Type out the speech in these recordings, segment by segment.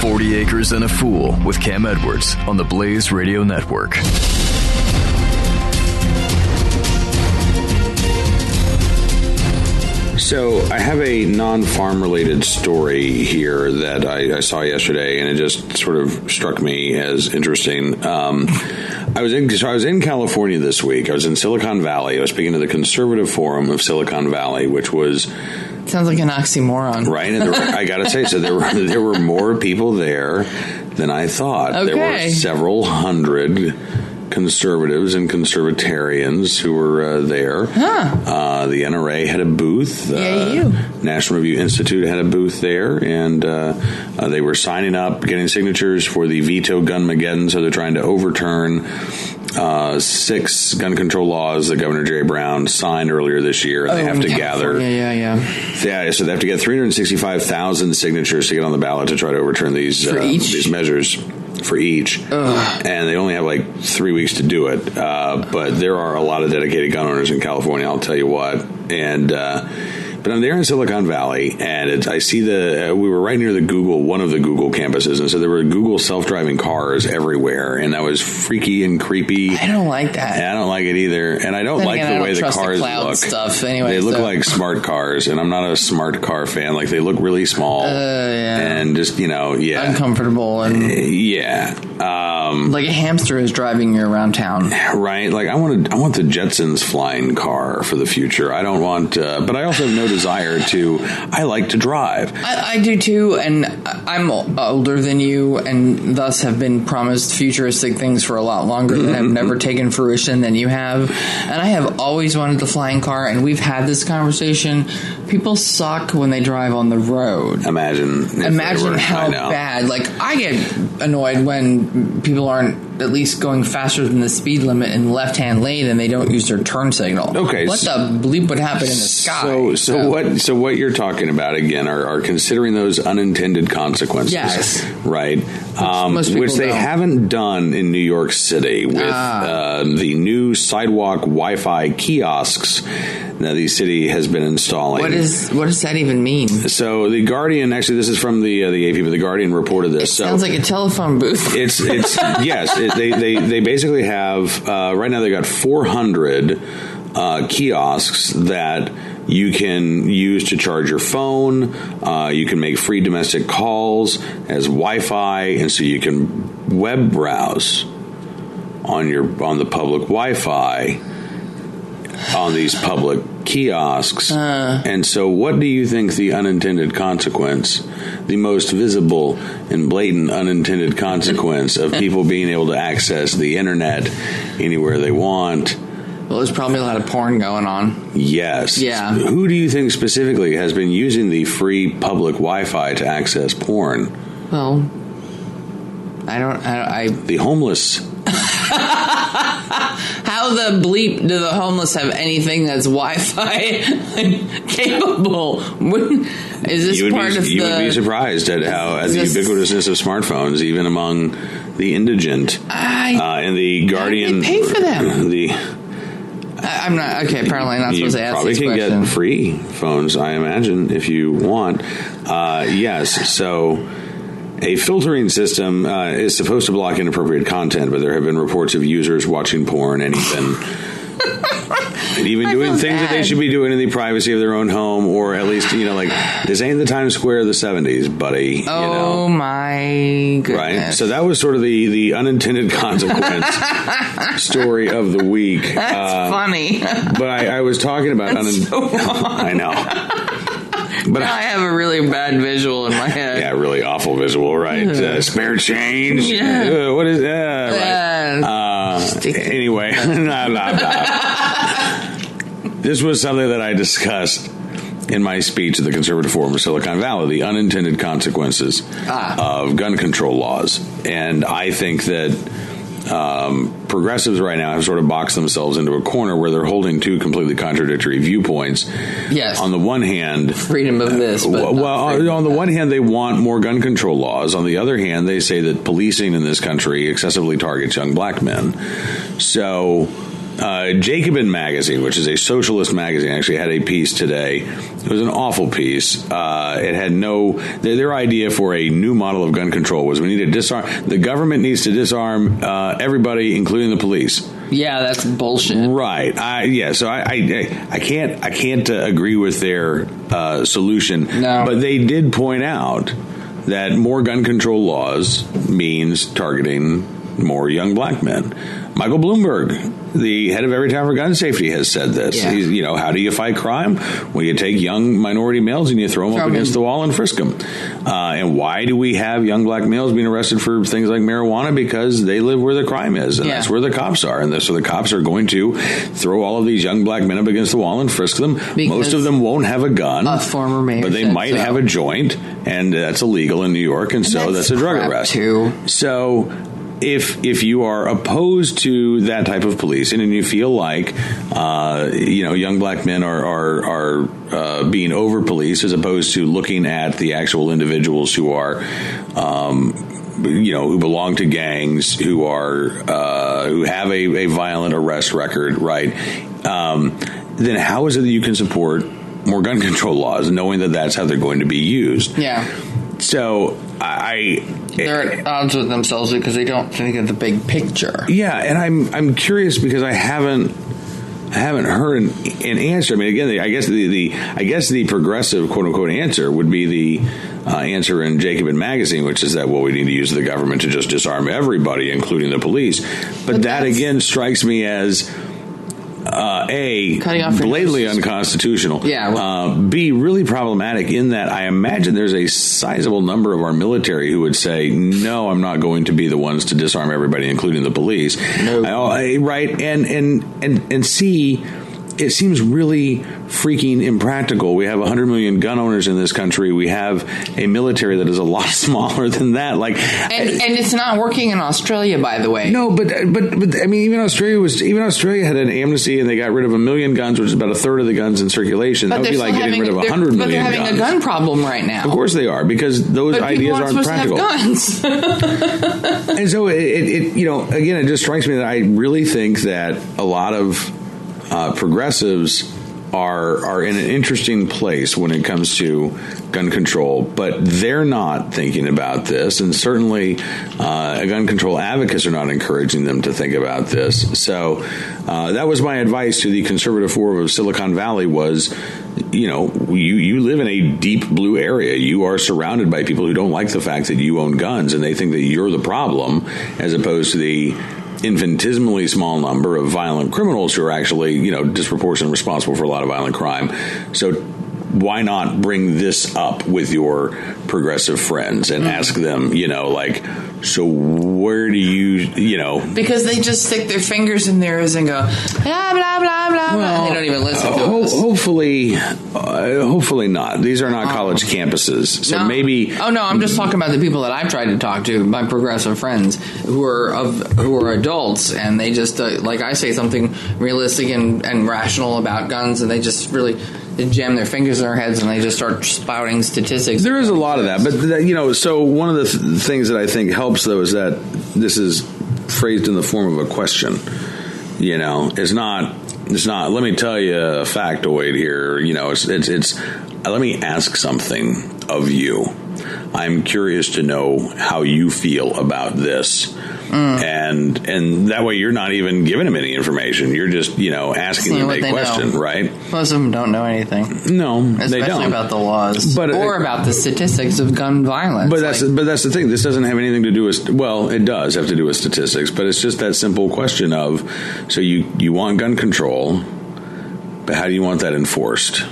40 Acres and a Fool with Cam Edwards on the Blaze Radio Network. So I have a non-farm related story here that I, I, saw yesterday, and it just sort of struck me as interesting. Um, I was in so I was in California this week. I was in Silicon Valley. I was speaking to the Conservative Forum of Silicon Valley, which was sounds like an oxymoron, right? And were, I got to say, so there were there were more people there than I thought. Okay. There were several hundred conservatives and conservatarians who were uh, there. Huh. Uh, the NRA had a booth. Yeah, you. National Review Institute had a booth there, and uh, uh, they were signing up, getting signatures for the veto gunmageddon. So they're trying to overturn uh, six gun control laws that Governor Jerry Brown signed earlier this year, and oh, they have to gather. Yeah, yeah, yeah. Yeah, so they have to get 365,000 signatures to get on the ballot to try to overturn these uh, these measures for each, Ugh. and they only have like three weeks to do it. Uh, but there are a lot of dedicated gun owners in California. I'll tell you what, and. Uh, but I'm there in Silicon Valley, and I see the. Uh, we were right near the Google, one of the Google campuses, and so there were Google self-driving cars everywhere, and that was freaky and creepy. I don't like that. I don't like it either, and I don't then like again, the way the cars the look. Stuff anyway. They look like smart cars, and I'm not a smart car fan. Like they look really small, uh, yeah. and just you know, yeah, uncomfortable, and uh, yeah. Um, like a hamster is driving you around town, right? Like I want I want the Jetsons flying car for the future. I don't want, uh, but I also have no desire to. I like to drive. I, I, do too, and I'm older than you, and thus have been promised futuristic things for a lot longer that have never mm-hmm. taken fruition than you have. And I have always wanted the flying car, and we've had this conversation. People suck when they drive on the road. Imagine, imagine were, how bad. Like I get annoyed when people aren't at least going faster than the speed limit in the left-hand lane and they don't use their turn signal. Okay, what so, the bleep would happen in the sky? So, so, so, what? So what you're talking about again are, are considering those unintended consequences, yes, right? Um, which, which they don't. haven't done in New York City with Ah. uh, the new sidewalk Wi-Fi kiosks that the city has been installing. What is what does that even mean? So the Guardian, actually, this is from the uh, the AP, but the Guardian reported this. It so sounds like a telephone booth. It's it's yes. It, they they they basically have uh, right now they got 400 uh, kiosks that you can use to charge your phone. Uh, you can make free domestic calls as Wi-Fi, and so you can web browse on your on the public Wi-Fi on these public kiosks. Uh. and so, what do you think the unintended consequence, the most visible and blatant unintended consequence of people being able to access the internet anywhere they want? Well, there's probably a lot of porn going on. Yes. Yeah. Who do you think specifically has been using the free public Wi-Fi to access porn? Well, I don't. I, I The homeless. How the bleep do the homeless have anything that's Wi-Fi capable? Is this you would part be, of you the? would be surprised at how at the ubiquitousness of smartphones, even among the indigent. I, Uh, and the Guardian pay for them? The I'm not okay. Apparently, not supposed to ask probably can question. get free phones, I imagine, if you want. Uh, yes, so a filtering system uh, is supposed to block inappropriate content, but there have been reports of users watching porn and even. Even I doing things that they should be doing in the privacy of their own home, or at least, you know, like, this ain't the Times Square of the 70s, buddy. You know? oh my goodness! Right. So that was sort of the the unintended consequence story of the week. That's Uh, funny. But I, I was talking about unin- so. I know. But now I have a really bad visual in my head. yeah, really awful visual, right? Uh, spare change. Yeah. Uh, what is that? Yeah. right. Sticky. anyway, this was something that I discussed in my speech at the Conservative Forum of Silicon Valley: the unintended consequences Ah. of gun control laws, and I think that. Um, progressives right now have sort of boxed themselves into a corner where they're holding two completely contradictory viewpoints. Yes. On the one hand, Freedom of this, but well, well, on the one hand, they want more gun control laws. On the other hand, they say that policing in this country excessively targets young black men. So, uh, Jacobin Magazine, which is a socialist magazine, actually had a piece today. It was an awful piece. Uh, it had no. Their, their, idea for a new model of gun control was we need to disarm. The government needs to disarm uh, everybody, including the police. Yeah, that's bullshit. Right. I, yeah. So I, I, I can't I can't uh, agree with their uh, solution. No. But they did point out that more gun control laws means targeting more young black men. Michael Bloomberg the head of Every Everytown for Gun Safety has said this. Yeah. He's, you know, how do you fight crime? Well, you take young minority males and you throw them throw up against in. the wall and frisk them. Uh, and why do we have young black males being arrested for things like marijuana? Because they live where the crime is, and yeah. that's where the cops are. And so the cops are going to throw all of these young black men up against the wall and frisk them. Because Most of them won't have a gun, a former mayor, but they might so. have a joint, and that's illegal in New York, and, and so that's, that's a drug arrest. Too. So if if you are opposed to that type of policing and you feel like uh, you know young black men are are, are uh, being over policed as opposed to looking at the actual individuals who are um, you know who belong to gangs who are uh, who have a, a, violent arrest record right? Um, then how is it that you can support more gun control laws knowing that that's how they're going to be used? Yeah. So I they're at odds with themselves because they don't think of the big picture. Yeah, and I'm I'm curious because I haven't I haven't heard an, an answer. I mean, again, I guess the, the I guess the progressive quote unquote answer would be the uh, answer in Jacobin magazine, which is that well, we need to use the government to just disarm everybody, including the police. But, but that again strikes me as uh, a blatantly unconstitutional. Yeah. Well, uh, B really problematic in that I imagine there's a sizable number of our military who would say, "No, I'm not going to be the ones to disarm everybody, including the police." No. I, right, and and and and C it seems really freaking impractical. We have 100 million gun owners in this country. We have a military that is a lot smaller than that. Like, and, and it's not working in Australia, by the way. No, but but but I mean, even Australia was even Australia had an amnesty and they got rid of a million guns, which is about a third of the guns in circulation. But that would be like getting rid of 100 million. But they're having guns. a gun problem right now. Of course they are because those but ideas aren't, aren't practical. guns. and so it, it, you know, again, it just strikes me that I really think that a lot of uh, progressives are are in an interesting place when it comes to gun control, but they're not thinking about this, and certainly uh, gun control advocates are not encouraging them to think about this. So uh, that was my advice to the conservative forum of Silicon Valley was. You know, you, you live in a deep blue area. You are surrounded by people who don't like the fact that you own guns and they think that you're the problem as opposed to the infinitesimally small number of violent criminals who are actually, you know, disproportionately responsible for a lot of violent crime. So why not bring this up with your progressive friends and mm-hmm. ask them, you know, like, so where do you, you know? Because they just stick their fingers in theirs and go, blah, blah, blah, blah, well, They don't even listen uh, to ho- us. Hopefully, uh, hopefully not. These are not oh. college campuses. So no. maybe. Oh, no, I'm just talking about the people that I've tried to talk to, my progressive friends who are of who are adults, and they just, uh, like I say something realistic and, and rational about guns, and they just really jam their fingers in their heads and they just start spouting statistics. There is a lot of that, but you know, so one of the th- things that I think helps though is that this is phrased in the form of a question. You know, it's not. It's not. Let me tell you a factoid here. You know, it's it's. it's uh, let me ask something of you. I'm curious to know how you feel about this Mm. And and that way you're not even giving them any information. You're just, you know, asking them a question, know. right? Most of them don't know anything. No, Especially they don't. about the laws but, or uh, about the statistics of gun violence. But that's like, but that's the thing. This doesn't have anything to do with well, it does have to do with statistics, but it's just that simple question of so you you want gun control, but how do you want that enforced?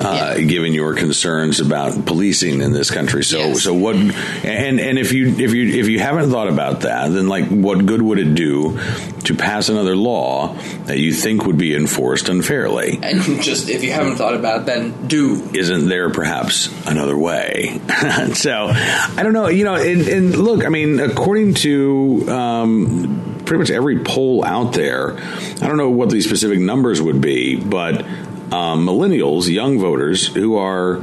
Uh, yeah. given your concerns about policing in this country. So, yes. so what? And and if you if you if you haven't thought about that, then like, what good would it do to pass another law that you think would be enforced unfairly? And just if you haven't thought about it, then do. Isn't there perhaps another way? so, I don't know. You know, and, and look, I mean, according to. Um, pretty much every poll out there. I don't know what the specific numbers would be, but um, millennials, young voters who are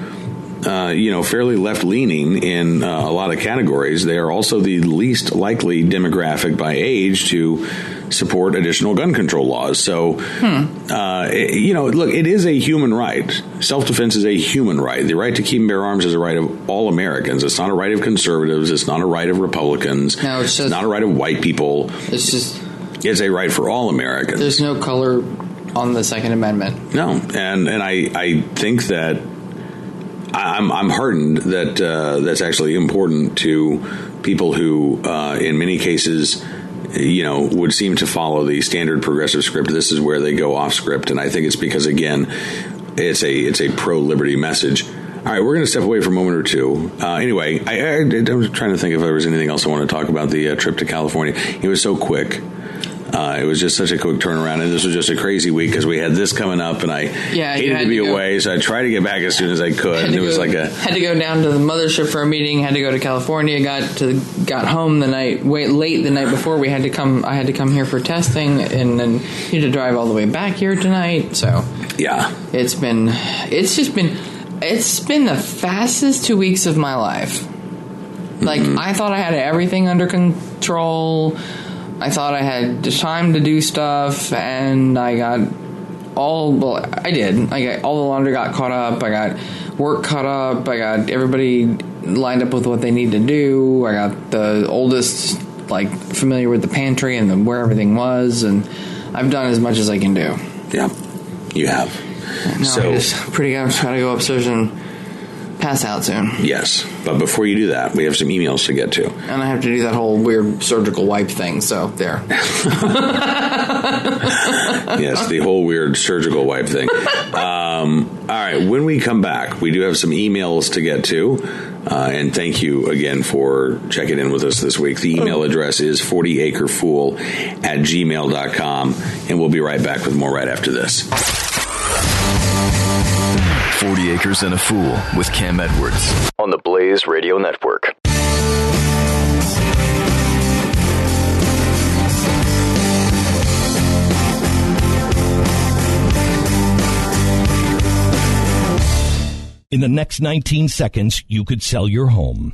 uh, you know, fairly left leaning in uh, a lot of categories. They are also the least likely demographic by age to support additional gun control laws. So, hmm. uh, it, you know, look, it is a human right. Self defense is a human right. The right to keep and bear arms is a right of all Americans. It's not a right of conservatives. It's not a right of Republicans. No, it's, just, it's not a right of white people. It's just. It's a right for all Americans. There's no color on the Second Amendment. No, and and I I think that I'm I'm heartened that uh, that's actually important to people who, uh, in many cases, you know, would seem to follow the standard progressive script. This is where they go off script, and I think it's because again, it's a it's a pro liberty message. All right, we're going to step away for a moment or two. Uh, anyway, I, I, I, was trying to think if there was anything else I want to talk about the uh, trip to California. It was so quick. Uh, it was just such a quick turnaround, and this was just a crazy week because we had this coming up, and I yeah, hated to be to away, so I tried to get back as soon as I could. And it go, was like a had to go down to the mothership for a meeting, had to go to California, got to got home the night wait late the night before. We had to come. I had to come here for testing, and then had to drive all the way back here tonight. So yeah, it's been it's just been it's been the fastest two weeks of my life. Like mm-hmm. I thought I had everything under control I thought I had the time to do stuff, and I got all. Well, I did. I got all the laundry got caught up. I got work caught up. I got everybody lined up with what they need to do. I got the oldest like familiar with the pantry and the, where everything was, and I've done as much as I can do. Yeah, you have. No, so I just pretty much got to go upstairs and pass out soon. Yes, but before you do that, we have some emails to get to, and I have to do that whole weird surgical wipe thing. So there. yes, the whole weird surgical wipe thing. Um, all right, when we come back, we do have some emails to get to. Uh, and thank you again for checking in with us this week. The email address is 40acrefool at gmail.com. And we'll be right back with more right after this. 40 Acres and a Fool with Cam Edwards on the Blaze Radio Network. In the next 19 seconds, you could sell your home